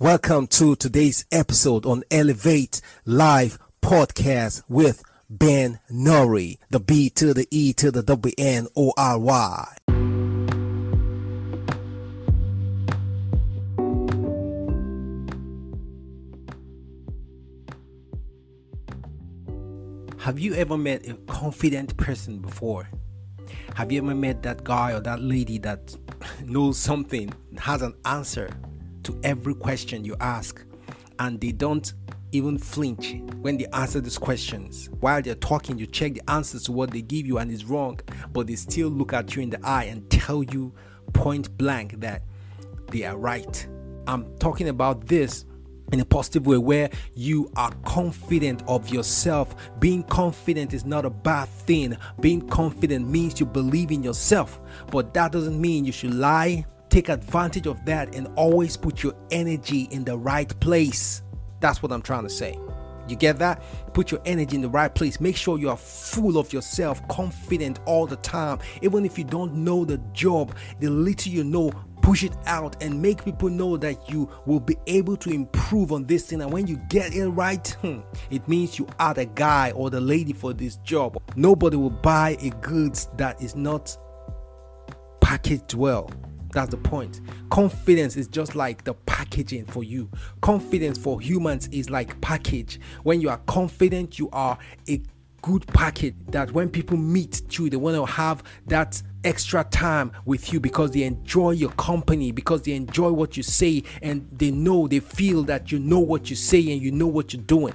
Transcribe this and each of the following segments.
Welcome to today's episode on Elevate Live Podcast with Ben Nori, the B to the E to the W N O R Y. Have you ever met a confident person before? Have you ever met that guy or that lady that knows something, has an answer to every question you ask, and they don't even flinch when they answer these questions. While they're talking, you check the answers to what they give you and it's wrong, but they still look at you in the eye and tell you point blank that they are right. I'm talking about this in a positive way where you are confident of yourself. Being confident is not a bad thing. Being confident means you believe in yourself, but that doesn't mean you should lie. Take advantage of that and always put your energy in the right place. That's what I'm trying to say. You get that? Put your energy in the right place. Make sure you are full of yourself, confident all the time. Even if you don't know the job, the little you know, push it out and make people know that you will be able to improve on this thing. And when you get it right, hmm, it means you are the guy or the lady for this job. Nobody will buy a goods that is not packaged well. That's the point. Confidence is just like the packaging for you. Confidence for humans is like package. When you are confident, you are a good package that when people meet you, they want to have that extra time with you because they enjoy your company, because they enjoy what you say, and they know, they feel that you know what you say and you know what you're doing.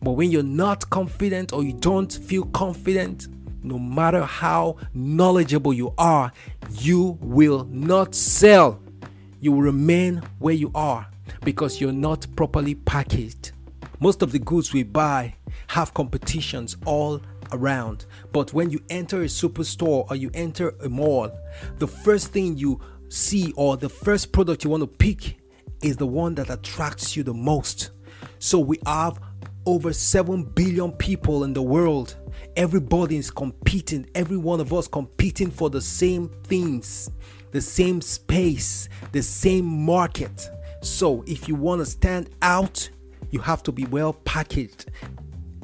But when you're not confident or you don't feel confident, no matter how knowledgeable you are, you will not sell. You will remain where you are because you're not properly packaged. Most of the goods we buy have competitions all around. But when you enter a superstore or you enter a mall, the first thing you see or the first product you want to pick is the one that attracts you the most. So we have over 7 billion people in the world. Everybody is competing, every one of us competing for the same things, the same space, the same market. So if you want to stand out, you have to be well packaged.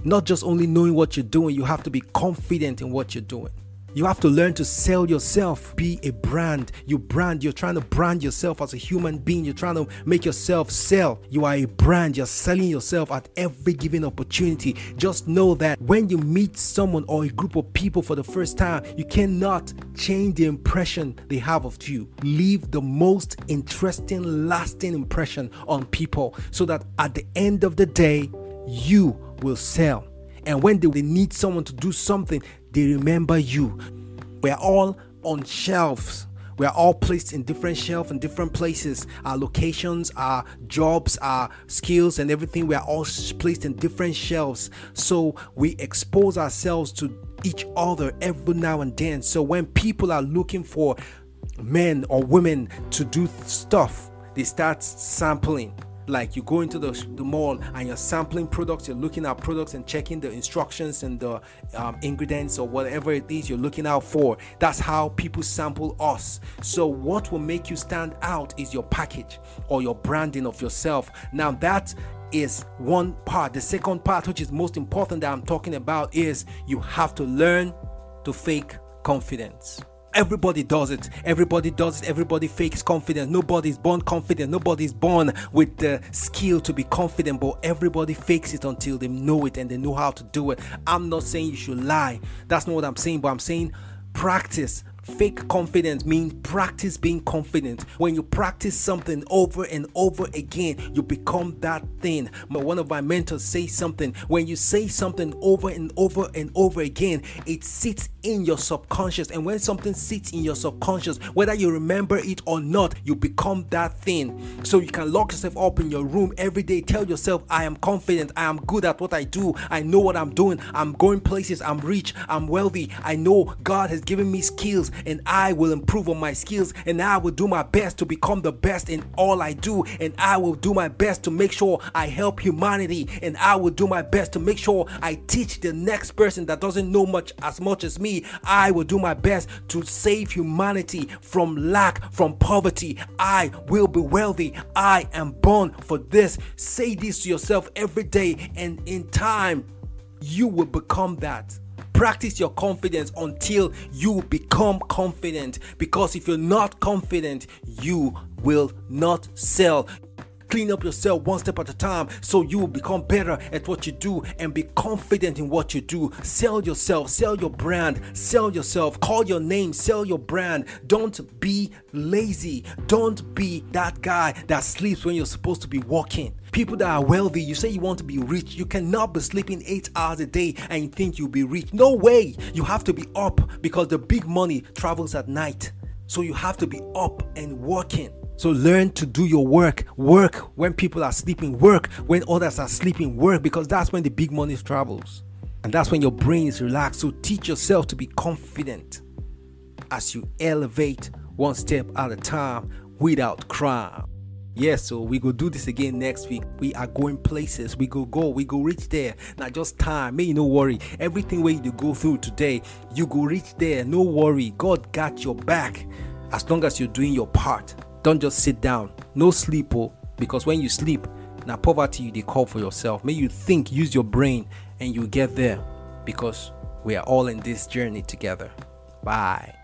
Not just only knowing what you're doing, you have to be confident in what you're doing. You have to learn to sell yourself, be a brand. You brand, you're trying to brand yourself as a human being. You're trying to make yourself sell. You are a brand, you're selling yourself at every given opportunity. Just know that when you meet someone or a group of people for the first time, you cannot change the impression they have of you. Leave the most interesting, lasting impression on people so that at the end of the day, you will sell. And when they need someone to do something, they remember you. We're all on shelves. We are all placed in different shelves in different places. Our locations, our jobs, our skills, and everything. We are all placed in different shelves. So we expose ourselves to each other every now and then. So when people are looking for men or women to do stuff, they start sampling like you go into the, the mall and you're sampling products you're looking at products and checking the instructions and the um, ingredients or whatever it is you're looking out for that's how people sample us. So what will make you stand out is your package or your branding of yourself. Now that is one part. The second part which is most important that i'm talking about is you have to learn to fake confidence Everybody does it. Everybody does it. Everybody fakes confidence. Nobody's born confident. Nobody's born with the skill to be confident, but everybody fakes it until they know it and they know how to do it. I'm not saying you should lie. That's not what I'm saying, but I'm saying practice Fake confidence means practice being confident. When you practice something over and over again, you become that thing. But one of my mentors say something. When you say something over and over and over again, it sits in your subconscious. And when something sits in your subconscious, whether you remember it or not, you become that thing. So you can lock yourself up in your room every day. Tell yourself, I am confident. I am good at what I do. I know what I'm doing. I'm going places. I'm rich. I'm wealthy. I know God has given me skills and I will improve on my skills and I will do my best to become the best in all I do and I will do my best to make sure I help humanity and I will do my best to make sure I teach the next person that doesn't know much as much as me. I will do my best to save humanity from lack, from poverty. I will be wealthy. I am born for this. Say this to yourself every day and in time you will become that. Practice your confidence until you become confident. Because if you're not confident, you will not sell. Clean up yourself one step at a time so you will become better at what you do and be confident in what you do. Sell yourself, sell your brand, sell yourself, call your name, sell your brand. Don't be lazy. Don't be that guy that sleeps when you're supposed to be walking. People that are wealthy, you say you want to be rich, you cannot be sleeping eight hours a day and you think you'll be rich. No way. You have to be up because the big money travels at night. So you have to be up and working. So learn to do your work. Work when people are sleeping. Work when others are sleeping. Work because that's when the big money travels. And that's when your brain is relaxed. So teach yourself to be confident as you elevate one step at a time without crime. Yes, so we go do this again next week. We are going places. We go go. We go reach there. Not just time. May you no worry. Everything where you go through today, you go reach there. No worry. God got your back. As long as you're doing your part. Don't just sit down. No sleep, oh, because when you sleep, now poverty you call for yourself. May you think, use your brain, and you get there because we are all in this journey together. Bye.